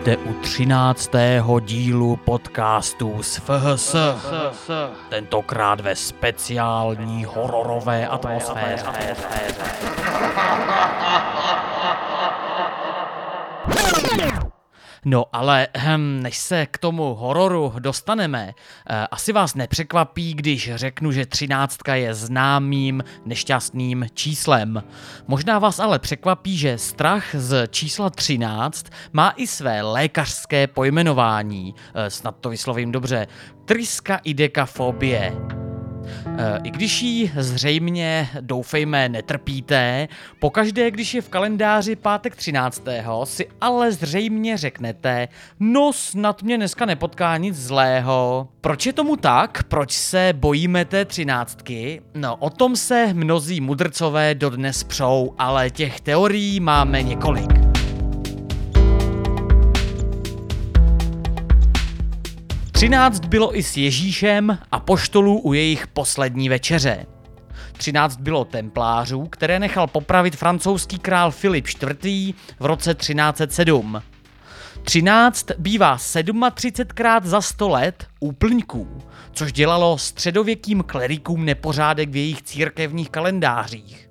Vítejte u 13. dílu podcastu z FHS. Tentokrát ve speciální hororové atmosféře. No ale hm, než se k tomu hororu dostaneme, eh, asi vás nepřekvapí, když řeknu, že třináctka je známým nešťastným číslem. Možná vás ale překvapí, že strach z čísla 13 má i své lékařské pojmenování, eh, snad to vyslovím dobře, triskaidekafobie. Eh, I když jí zřejmě, doufejme, netrpíte, pokaždé, když je v kalendáři pátek 13. si ale zřejmě řeknete, no snad mě dneska nepotká nic zlého. Proč je tomu tak? Proč se bojíme té třináctky? No, o tom se mnozí mudrcové dodnes přou, ale těch teorií máme několik. 13 bylo i s Ježíšem a poštolů u jejich poslední večeře. 13 bylo templářů, které nechal popravit francouzský král Filip IV. v roce 1307. 13 bývá 37krát za 100 let úplňků, což dělalo středověkým klerikům nepořádek v jejich církevních kalendářích.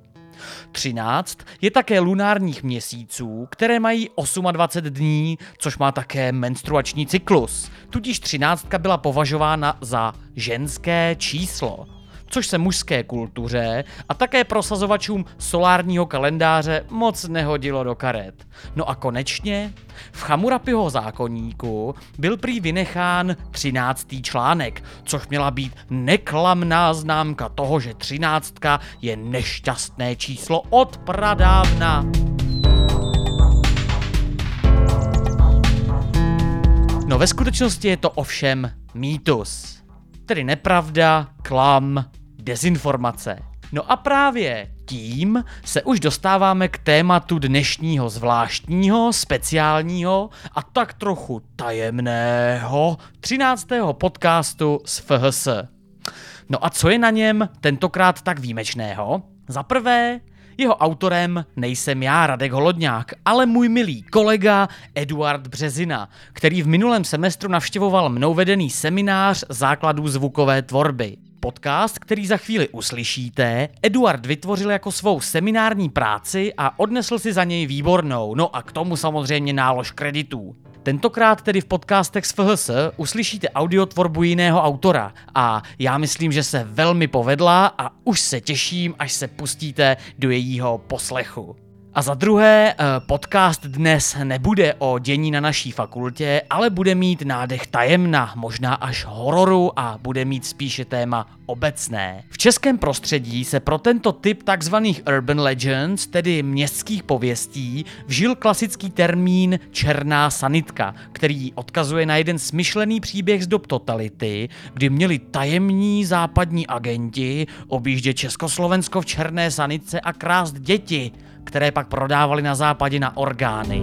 13 je také lunárních měsíců, které mají 28 dní, což má také menstruační cyklus. Tudíž 13 byla považována za ženské číslo což se mužské kultuře a také prosazovačům solárního kalendáře moc nehodilo do karet. No a konečně v Chamurapiho zákonníku byl prý vynechán třináctý článek, což měla být neklamná známka toho, že třináctka je nešťastné číslo od pradávna. No ve skutečnosti je to ovšem mýtus. Tedy nepravda, klam, dezinformace. No a právě tím se už dostáváme k tématu dnešního zvláštního, speciálního a tak trochu tajemného 13. podcastu z FHS. No a co je na něm tentokrát tak výjimečného? Za prvé, jeho autorem nejsem já, Radek Holodňák, ale můj milý kolega Eduard Březina, který v minulém semestru navštěvoval mnou vedený seminář základů zvukové tvorby. Podcast, který za chvíli uslyšíte, Eduard vytvořil jako svou seminární práci a odnesl si za něj výbornou, no a k tomu samozřejmě nálož kreditů. Tentokrát tedy v podcastech z FHS uslyšíte audiotvorbu jiného autora a já myslím, že se velmi povedla a už se těším, až se pustíte do jejího poslechu. A za druhé, eh, podcast dnes nebude o dění na naší fakultě, ale bude mít nádech tajemna, možná až hororu a bude mít spíše téma obecné. V českém prostředí se pro tento typ takzvaných urban legends, tedy městských pověstí, vžil klasický termín černá sanitka, který odkazuje na jeden smyšlený příběh z dob totality, kdy měli tajemní západní agenti objíždět Československo v černé sanitce a krást děti – které pak prodávali na západě na orgány.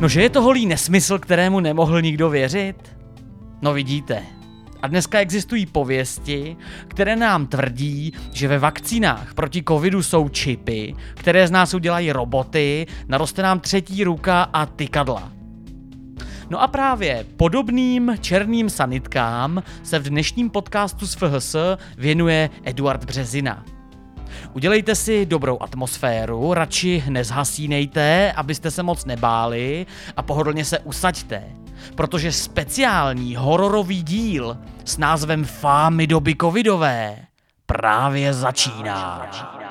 No, že je to holý nesmysl, kterému nemohl nikdo věřit? No vidíte. A dneska existují pověsti, které nám tvrdí, že ve vakcínách proti covidu jsou čipy, které z nás udělají roboty, naroste nám třetí ruka a tykadla. No a právě podobným černým sanitkám se v dnešním podcastu z FHS věnuje Eduard Březina. Udělejte si dobrou atmosféru, radši nezhasínejte, abyste se moc nebáli a pohodlně se usaďte, protože speciální hororový díl s názvem Fámy doby covidové právě začíná.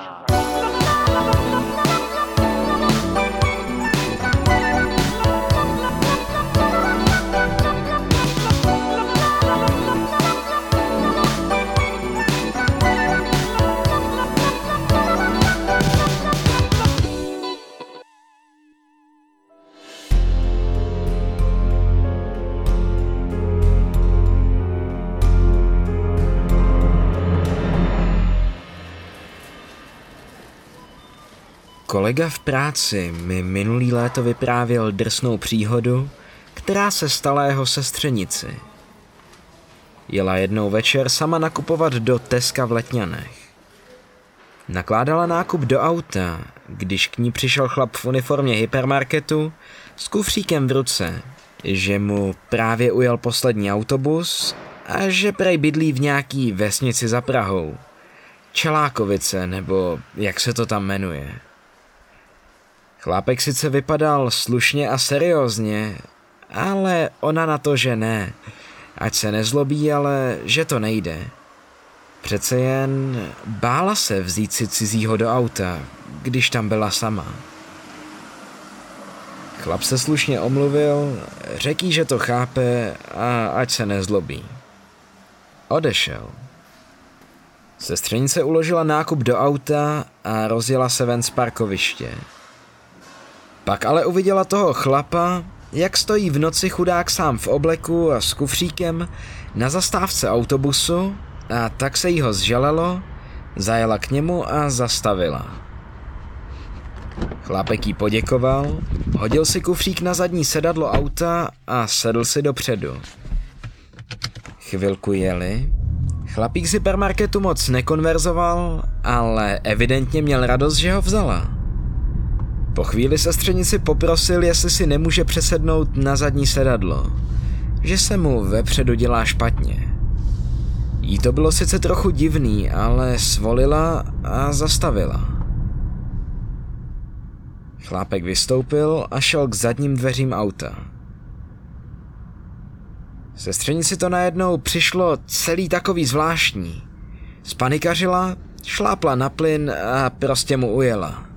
Kolega v práci mi minulý léto vyprávěl drsnou příhodu, která se stala jeho sestřenici. Jela jednou večer sama nakupovat do Teska v Letňanech. nakládala nákup do auta, když k ní přišel chlap v uniformě hypermarketu s kufříkem v ruce, že mu právě ujel poslední autobus a že prej bydlí v nějaký vesnici za Prahou. Čelákovice, nebo jak se to tam jmenuje. Chlápek sice vypadal slušně a seriózně, ale ona na to, že ne. Ať se nezlobí, ale že to nejde. Přece jen bála se vzít si cizího do auta, když tam byla sama. Chlap se slušně omluvil, řekl že to chápe a ať se nezlobí. Odešel. Sestřenice uložila nákup do auta a rozjela se ven z parkoviště. Pak ale uviděla toho chlapa, jak stojí v noci chudák sám v obleku a s kufříkem na zastávce autobusu a tak se jí ho zžalelo, zajela k němu a zastavila. Chlápek jí poděkoval, hodil si kufřík na zadní sedadlo auta a sedl si dopředu. Chvilku jeli, chlapík z hypermarketu moc nekonverzoval, ale evidentně měl radost, že ho vzala. Po chvíli sestřenici poprosil, jestli si nemůže přesednout na zadní sedadlo, že se mu vepředu dělá špatně. Jí to bylo sice trochu divný, ale svolila a zastavila. Chlápek vystoupil a šel k zadním dveřím auta. Sestřenici to najednou přišlo celý takový zvláštní. Spanikařila, šlápla na plyn a prostě mu ujela.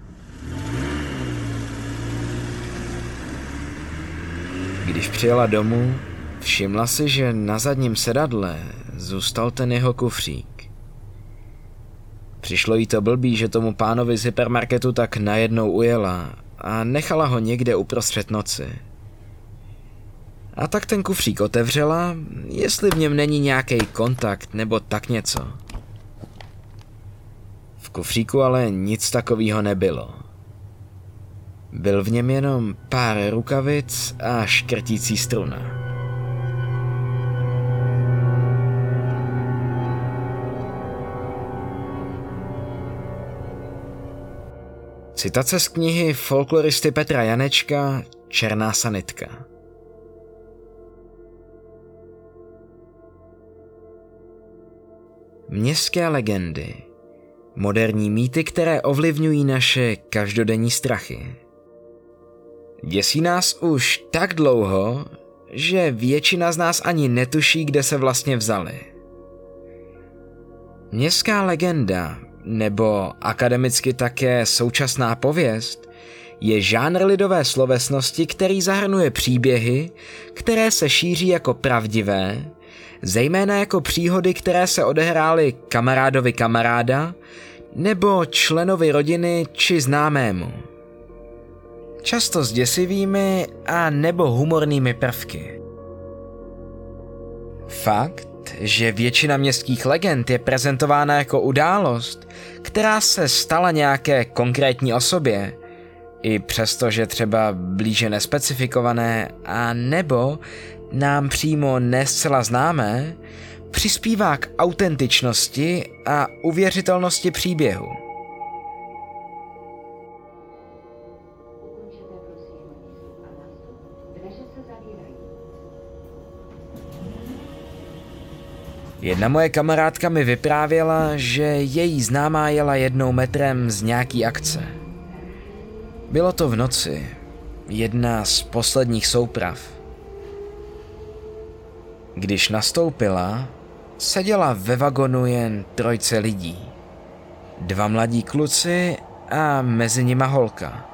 Když přijela domů, všimla si, že na zadním sedadle zůstal ten jeho kufřík. Přišlo jí to blbý, že tomu pánovi z hypermarketu tak najednou ujela a nechala ho někde uprostřed noci. A tak ten kufřík otevřela, jestli v něm není nějaký kontakt nebo tak něco. V kufříku ale nic takového nebylo. Byl v něm jenom pár rukavic a škrtící struna. Citace z knihy folkloristy Petra Janečka Černá sanitka. Městské legendy. Moderní mýty, které ovlivňují naše každodenní strachy. Děsí nás už tak dlouho, že většina z nás ani netuší, kde se vlastně vzali. Městská legenda nebo akademicky také současná pověst, je žánr lidové slovesnosti, který zahrnuje příběhy, které se šíří jako pravdivé, zejména jako příhody, které se odehrály kamarádovi kamaráda nebo členovi rodiny či známému. Často s děsivými a nebo humornými prvky. Fakt, že většina městských legend je prezentována jako událost, která se stala nějaké konkrétní osobě, i přesto, že třeba blíže nespecifikované a nebo nám přímo nescela známé, přispívá k autentičnosti a uvěřitelnosti příběhu. Jedna moje kamarádka mi vyprávěla, že její známá jela jednou metrem z nějaký akce. Bylo to v noci, jedna z posledních souprav. Když nastoupila, seděla ve vagonu jen trojce lidí. Dva mladí kluci a mezi nima holka.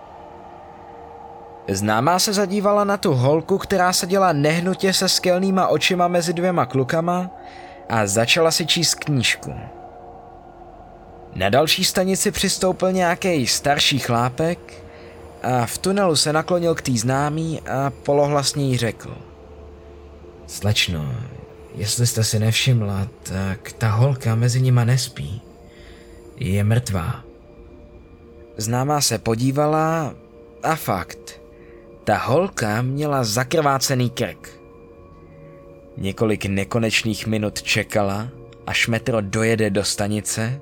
Známá se zadívala na tu holku, která seděla nehnutě se skelnýma očima mezi dvěma klukama a začala si číst knížku. Na další stanici přistoupil nějaký starší chlápek a v tunelu se naklonil k tý známý a polohlasně jí řekl. Slečno, jestli jste si nevšimla, tak ta holka mezi nima nespí. Je mrtvá. Známá se podívala a fakt. Ta holka měla zakrvácený krk. Několik nekonečných minut čekala, až metro dojede do stanice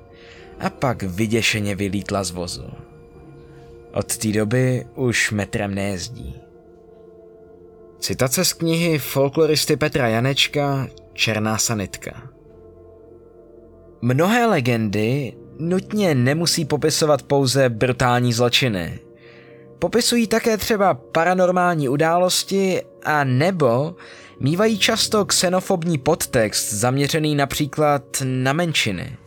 a pak vyděšeně vylítla z vozu. Od té doby už metrem nejezdí. Citace z knihy folkloristy Petra Janečka Černá sanitka. Mnohé legendy nutně nemusí popisovat pouze brutální zločiny. Popisují také třeba paranormální události a nebo mývají často xenofobní podtext zaměřený například na menšiny.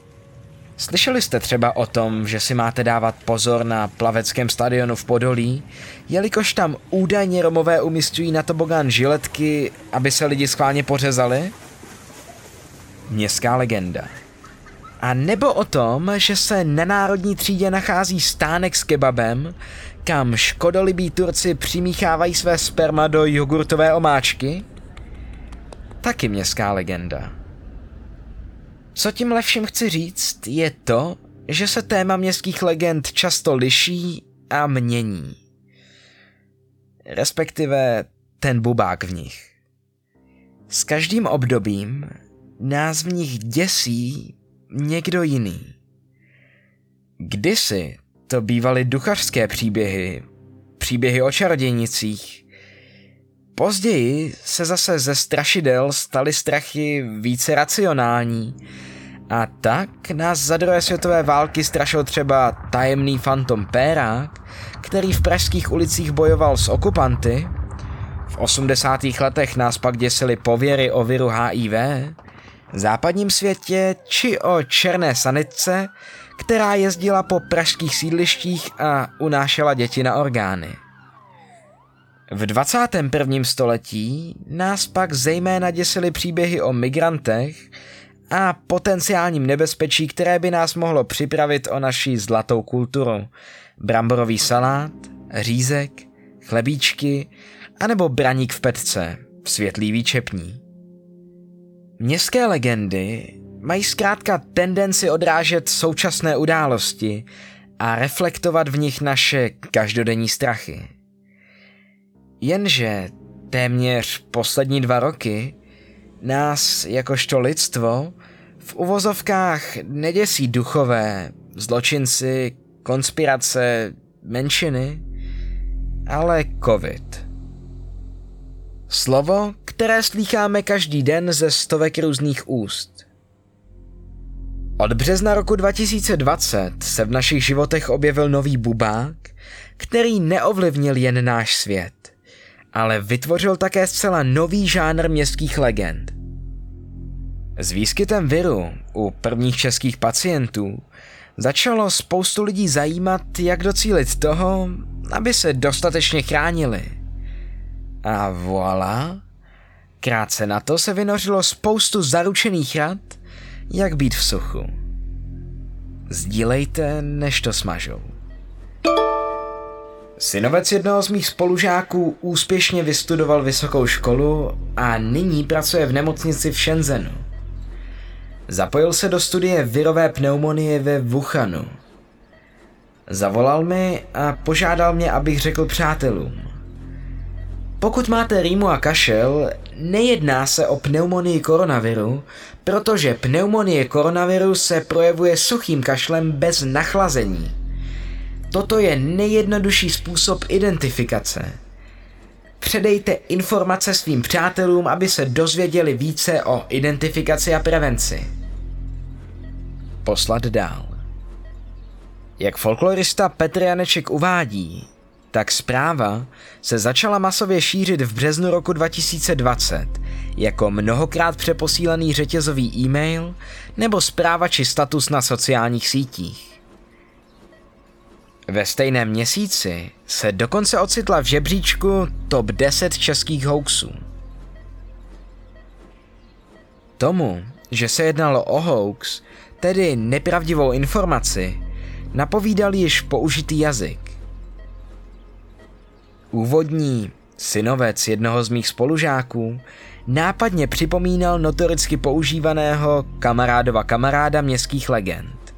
Slyšeli jste třeba o tom, že si máte dávat pozor na plaveckém stadionu v Podolí, jelikož tam údajně Romové umistují na tobogán žiletky, aby se lidi schválně pořezali? Městská legenda. A nebo o tom, že se na národní třídě nachází stánek s kebabem, kam škodolibí Turci přimíchávají své sperma do jogurtové omáčky? Taky městská legenda. Co tím všem chci říct, je to, že se téma městských legend často liší a mění. Respektive ten bubák v nich. S každým obdobím nás v nich děsí někdo jiný. Kdysi to bývaly duchařské příběhy, příběhy o čarodějnicích. Později se zase ze strašidel staly strachy více racionální a tak nás za druhé světové války strašil třeba tajemný fantom Pérák, který v pražských ulicích bojoval s okupanty. V 80. letech nás pak děsily pověry o viru HIV, západním světě či o černé sanitce, která jezdila po pražských sídlištích a unášela děti na orgány. V 21. století nás pak zejména děsily příběhy o migrantech a potenciálním nebezpečí, které by nás mohlo připravit o naši zlatou kulturu. Bramborový salát, řízek, chlebíčky anebo braník v petce, světlý výčepní. Městské legendy mají zkrátka tendenci odrážet současné události a reflektovat v nich naše každodenní strachy. Jenže téměř poslední dva roky nás jakožto lidstvo v uvozovkách neděsí duchové, zločinci, konspirace, menšiny, ale covid. Slovo, které slýcháme každý den ze stovek různých úst. Od března roku 2020 se v našich životech objevil nový bubák, který neovlivnil jen náš svět, ale vytvořil také zcela nový žánr městských legend. S výskytem viru u prvních českých pacientů začalo spoustu lidí zajímat, jak docílit toho, aby se dostatečně chránili. A voilà, krátce na to se vynořilo spoustu zaručených rad, jak být v suchu. Sdílejte, než to smažou. Synovec jednoho z mých spolužáků úspěšně vystudoval vysokou školu a nyní pracuje v nemocnici v Shenzhenu. Zapojil se do studie virové pneumonie ve Wuhanu. Zavolal mi a požádal mě, abych řekl přátelům. Pokud máte rýmu a kašel, nejedná se o pneumonii koronaviru, protože pneumonie koronaviru se projevuje suchým kašlem bez nachlazení. Toto je nejjednodušší způsob identifikace. Předejte informace svým přátelům, aby se dozvěděli více o identifikaci a prevenci. Poslat dál. Jak folklorista Petr Janeček uvádí, tak zpráva se začala masově šířit v březnu roku 2020 jako mnohokrát přeposílaný řetězový e-mail nebo zpráva či status na sociálních sítích. Ve stejném měsíci se dokonce ocitla v žebříčku top 10 českých hoaxů. Tomu, že se jednalo o hoax, tedy nepravdivou informaci, napovídal již použitý jazyk. Úvodní synovec jednoho z mých spolužáků nápadně připomínal notoricky používaného kamarádova kamaráda městských legend.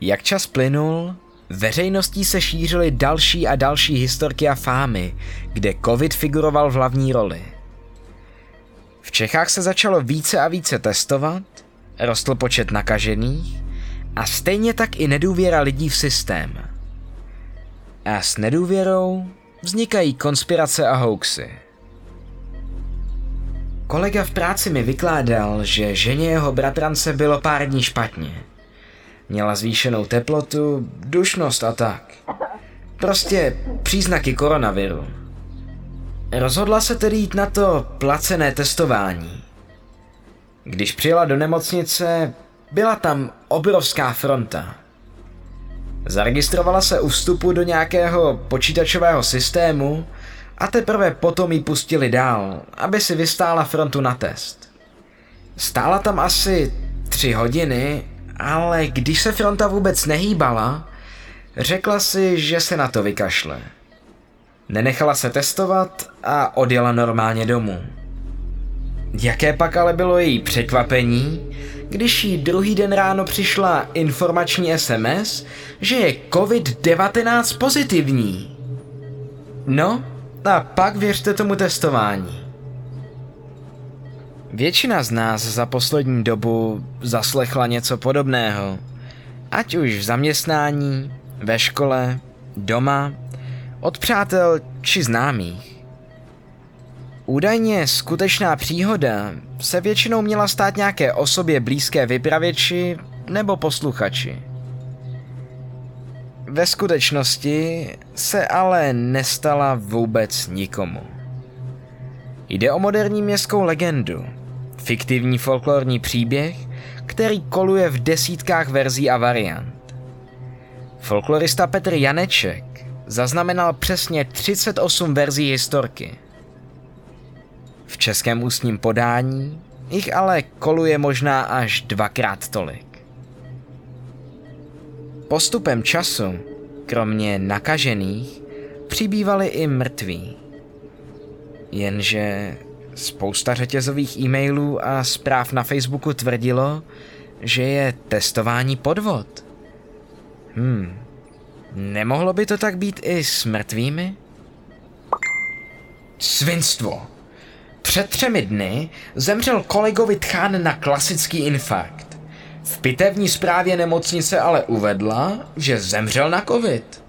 Jak čas plynul, veřejností se šířily další a další historky a fámy, kde covid figuroval v hlavní roli. V Čechách se začalo více a více testovat, rostl počet nakažených A stejně tak i nedůvěra lidí v systém. A s nedůvěrou vznikají konspirace a hoaxy. Kolega v práci mi vykládal, že ženě jeho bratrance bylo pár dní špatně. Měla zvýšenou teplotu, dušnost a tak. Prostě příznaky koronaviru. Rozhodla se tedy jít na to placené testování. Když přijela do nemocnice, byla tam obrovská fronta. Zaregistrovala se u vstupu do nějakého počítačového systému a teprve potom ji pustili dál, aby si vystála frontu na test. Stála tam asi tři hodiny, ale když se fronta vůbec nehýbala, řekla si, že se na to vykašle. Nenechala se testovat a odjela normálně domů. Jaké pak ale bylo její překvapení, když jí druhý den ráno přišla informační SMS, že je COVID-19 pozitivní. No, a pak věřte tomu testování. Většina z nás za poslední dobu zaslechla něco podobného. Ať už v zaměstnání, ve škole, doma, od přátel či známých. Údajně skutečná příhoda se většinou měla stát nějaké osobě blízké vypravěči nebo posluchači. Ve skutečnosti se ale nestala vůbec nikomu. Jde o moderní městskou legendu, fiktivní folklorní příběh, který koluje v desítkách verzí a variant. Folklorista Petr Janeček zaznamenal přesně 38 verzí historky. V českém ústním podání jich ale koluje možná až dvakrát tolik. Postupem času, kromě nakažených, přibývali i mrtví. Jenže spousta řetězových e-mailů a zpráv na Facebooku tvrdilo, že je testování podvod. Hmm, nemohlo by to tak být i s mrtvými? Svinstvo. Před třemi dny zemřel kolegovi Tchán na klasický infarkt. V pitevní zprávě nemocnice ale uvedla, že zemřel na covid.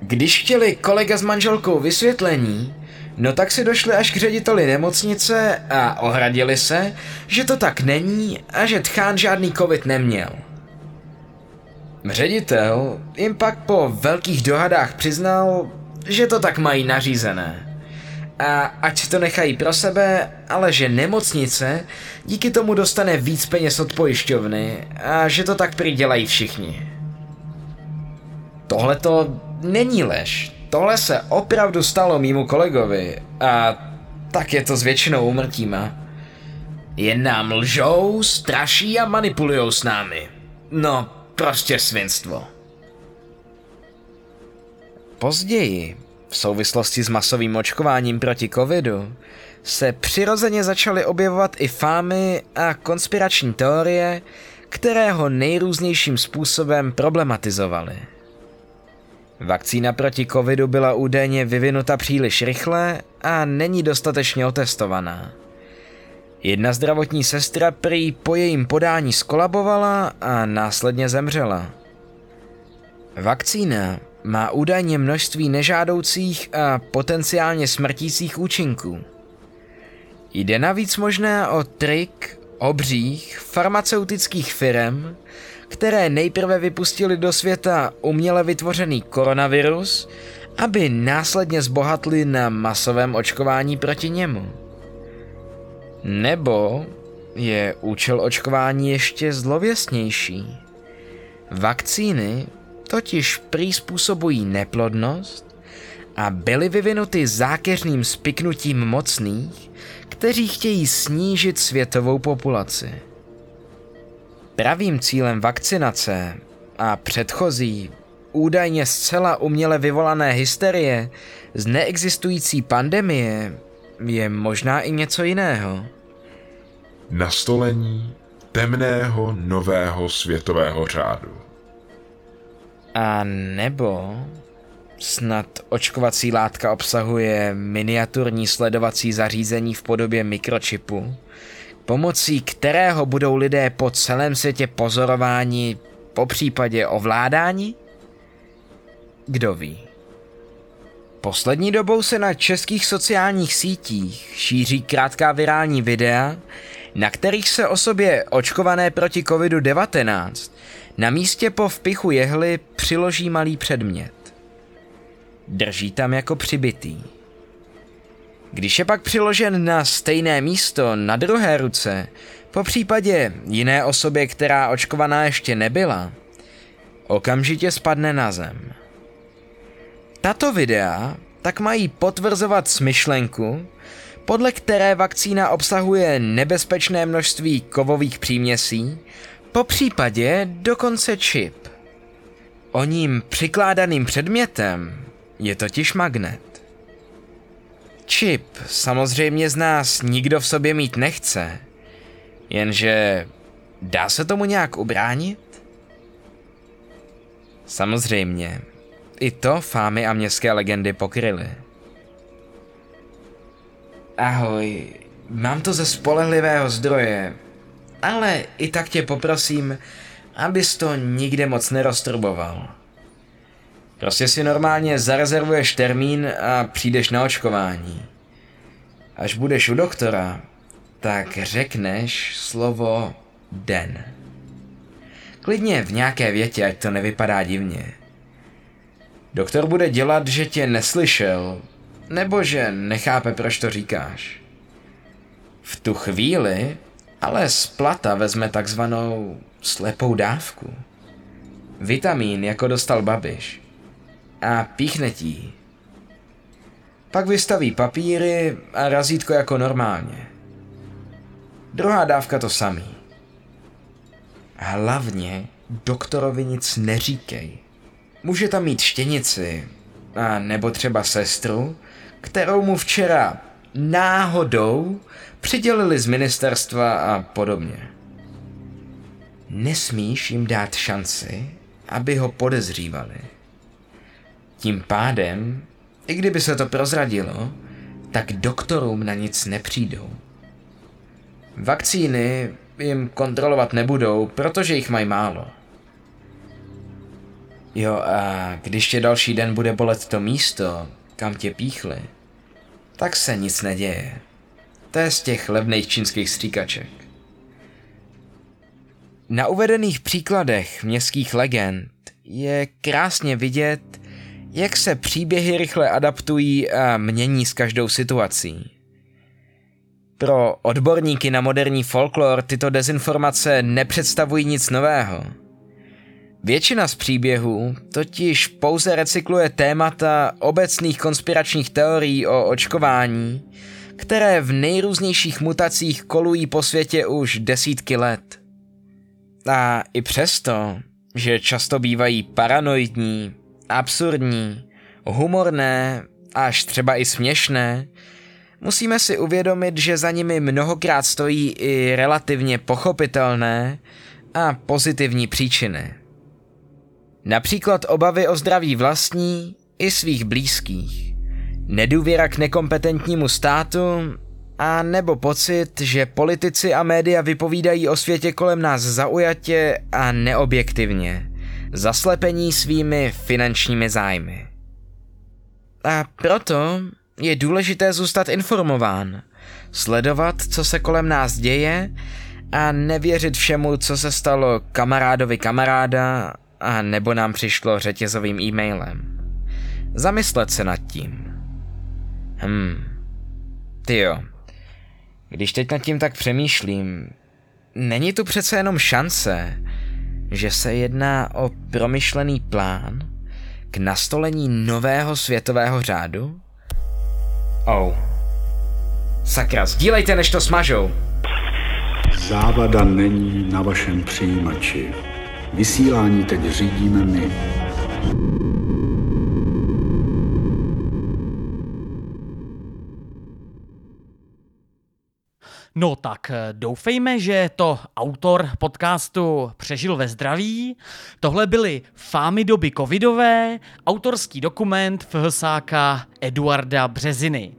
Když chtěli kolega s manželkou vysvětlení, no tak si došli až k řediteli nemocnice a ohradili se, že to tak není a že Tchán žádný covid neměl. Ředitel jim pak po velkých dohadách přiznal, že to tak mají nařízené a ať to nechají pro sebe, ale že nemocnice díky tomu dostane víc peněz od pojišťovny a že to tak prý dělají všichni. Tohle to není lež. Tohle se opravdu stalo mýmu kolegovi a tak je to s většinou umrtíma. Jen nám lžou, straší a manipulujou s námi. No, prostě svinstvo. Později v souvislosti s masovým očkováním proti covidu se přirozeně začaly objevovat i fámy a konspirační teorie, které ho nejrůznějším způsobem problematizovaly. Vakcína proti covidu byla údajně vyvinuta příliš rychle a není dostatečně otestovaná. Jedna zdravotní sestra prý po jejím podání skolabovala a následně zemřela. Vakcína má údajně množství nežádoucích a potenciálně smrtících účinků. Jde navíc možná o trik obřích farmaceutických firm, které nejprve vypustili do světa uměle vytvořený koronavirus, aby následně zbohatli na masovém očkování proti němu. Nebo je účel očkování ještě zlověstnější. Vakcíny totiž prý způsobují neplodnost a byly vyvinuty zákeřným spiknutím mocných, kteří chtějí snížit světovou populaci. Pravým cílem vakcinace a předchozí, údajně zcela uměle vyvolané hysterie z neexistující pandemie je možná i něco jiného. Nastolení temného nového světového řádu. A nebo snad očkovací látka obsahuje miniaturní sledovací zařízení v podobě mikročipu, pomocí kterého budou lidé po celém světě pozorováni po případě ovládání? Kdo ví? Poslední dobou se na českých sociálních sítích šíří krátká virální videa, na kterých se osobě očkované proti COVID-19 na místě po vpichu jehly přiloží malý předmět. Drží tam jako přibitý. Když je pak přiložen na stejné místo na druhé ruce, po případě jiné osobě, která očkovaná ještě nebyla, okamžitě spadne na zem. Tato videa tak mají potvrzovat smyšlenku, podle které vakcína obsahuje nebezpečné množství kovových příměsí, po případě dokonce čip. O ním přikládaným předmětem je totiž magnet. Čip samozřejmě z nás nikdo v sobě mít nechce, jenže dá se tomu nějak ubránit? Samozřejmě, i to fámy a městské legendy pokryly. Ahoj, mám to ze spolehlivého zdroje, ale i tak tě poprosím, abys to nikde moc neroztruboval. Prostě si normálně zarezervuješ termín a přijdeš na očkování. Až budeš u doktora, tak řekneš slovo den. Klidně v nějaké větě, ať to nevypadá divně. Doktor bude dělat, že tě neslyšel, nebo že nechápe, proč to říkáš. V tu chvíli ale splata vezme takzvanou slepou dávku. Vitamín, jako dostal babiš. A píchne ti Pak vystaví papíry a razítko jako normálně. Druhá dávka to samý. Hlavně doktorovi nic neříkej. Může tam mít štěnici, a nebo třeba sestru, kterou mu včera náhodou přidělili z ministerstva a podobně. Nesmíš jim dát šanci, aby ho podezřívali. Tím pádem, i kdyby se to prozradilo, tak doktorům na nic nepřijdou. Vakcíny jim kontrolovat nebudou, protože jich mají málo. Jo a když tě další den bude bolet to místo, kam tě píchli, tak se nic neděje. To je z těch levných čínských stříkaček. Na uvedených příkladech městských legend je krásně vidět, jak se příběhy rychle adaptují a mění s každou situací. Pro odborníky na moderní folklor tyto dezinformace nepředstavují nic nového – Většina z příběhů totiž pouze recykluje témata obecných konspiračních teorií o očkování, které v nejrůznějších mutacích kolují po světě už desítky let. A i přesto, že často bývají paranoidní, absurdní, humorné, až třeba i směšné, musíme si uvědomit, že za nimi mnohokrát stojí i relativně pochopitelné a pozitivní příčiny. Například obavy o zdraví vlastní i svých blízkých. Nedůvěra k nekompetentnímu státu a nebo pocit, že politici a média vypovídají o světě kolem nás zaujatě a neobjektivně, zaslepení svými finančními zájmy. A proto je důležité zůstat informován, sledovat, co se kolem nás děje a nevěřit všemu, co se stalo kamarádovi kamaráda a nebo nám přišlo řetězovým e-mailem. Zamyslet se nad tím. Hm. Ty jo. Když teď nad tím tak přemýšlím, není tu přece jenom šance, že se jedná o promyšlený plán k nastolení nového světového řádu? Oh. Sakra, sdílejte, než to smažou. Závada není na vašem přijímači. Vysílání teď řídíme my. No tak eh, doufejme, že to autor podcastu přežil ve zdraví. Tohle byly fámy doby covidové, autorský dokument FHSáka Eduarda Březiny.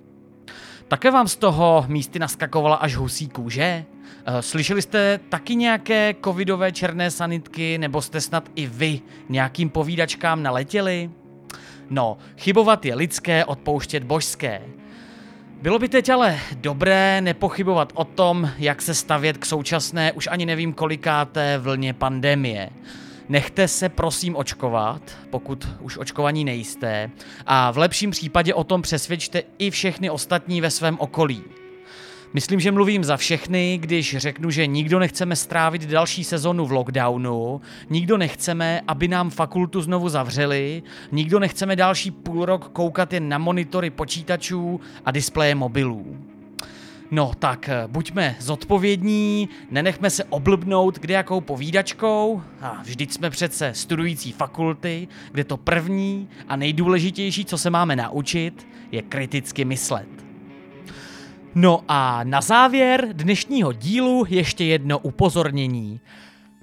Také vám z toho místy naskakovala až husí kůže? Eh, slyšeli jste taky nějaké covidové černé sanitky, nebo jste snad i vy nějakým povídačkám naletěli? No, chybovat je lidské, odpouštět božské. Bylo by teď ale dobré nepochybovat o tom, jak se stavět k současné, už ani nevím kolikáté vlně pandemie. Nechte se prosím očkovat, pokud už očkovaní nejste, a v lepším případě o tom přesvědčte i všechny ostatní ve svém okolí. Myslím, že mluvím za všechny, když řeknu, že nikdo nechceme strávit další sezonu v lockdownu, nikdo nechceme, aby nám fakultu znovu zavřeli, nikdo nechceme další půl rok koukat jen na monitory počítačů a displeje mobilů. No tak buďme zodpovědní, nenechme se oblbnout kde jakou povídačkou a vždyť jsme přece studující fakulty, kde to první a nejdůležitější, co se máme naučit, je kriticky myslet. No a na závěr dnešního dílu ještě jedno upozornění.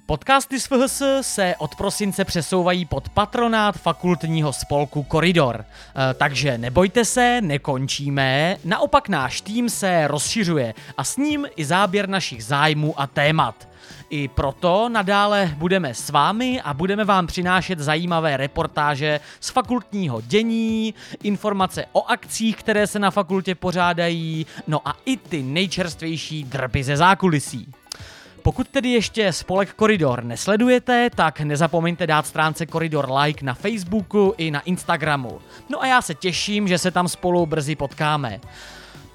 Podcasty z FHS se od prosince přesouvají pod patronát fakultního spolku Koridor. E, takže nebojte se, nekončíme, naopak náš tým se rozšiřuje a s ním i záběr našich zájmů a témat. I proto nadále budeme s vámi a budeme vám přinášet zajímavé reportáže z fakultního dění, informace o akcích, které se na fakultě pořádají, no a i ty nejčerstvější drby ze zákulisí. Pokud tedy ještě spolek Koridor nesledujete, tak nezapomeňte dát stránce Koridor like na Facebooku i na Instagramu. No a já se těším, že se tam spolu brzy potkáme.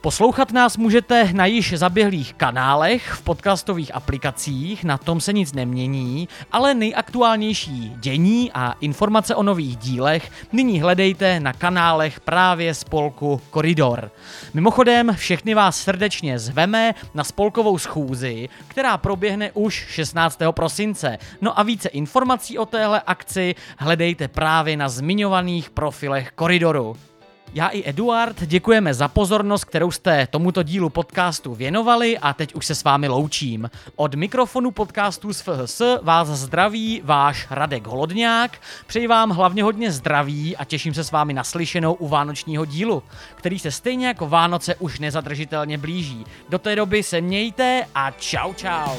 Poslouchat nás můžete na již zaběhlých kanálech v podcastových aplikacích, na tom se nic nemění, ale nejaktuálnější dění a informace o nových dílech nyní hledejte na kanálech právě spolku Koridor. Mimochodem, všechny vás srdečně zveme na spolkovou schůzi, která proběhne už 16. prosince. No a více informací o téhle akci hledejte právě na zmiňovaných profilech Koridoru. Já i Eduard děkujeme za pozornost, kterou jste tomuto dílu podcastu věnovali a teď už se s vámi loučím. Od mikrofonu podcastu z FHS vás zdraví váš Radek Holodňák. Přeji vám hlavně hodně zdraví a těším se s vámi naslyšenou u vánočního dílu, který se stejně jako Vánoce už nezadržitelně blíží. Do té doby se mějte a čau čau.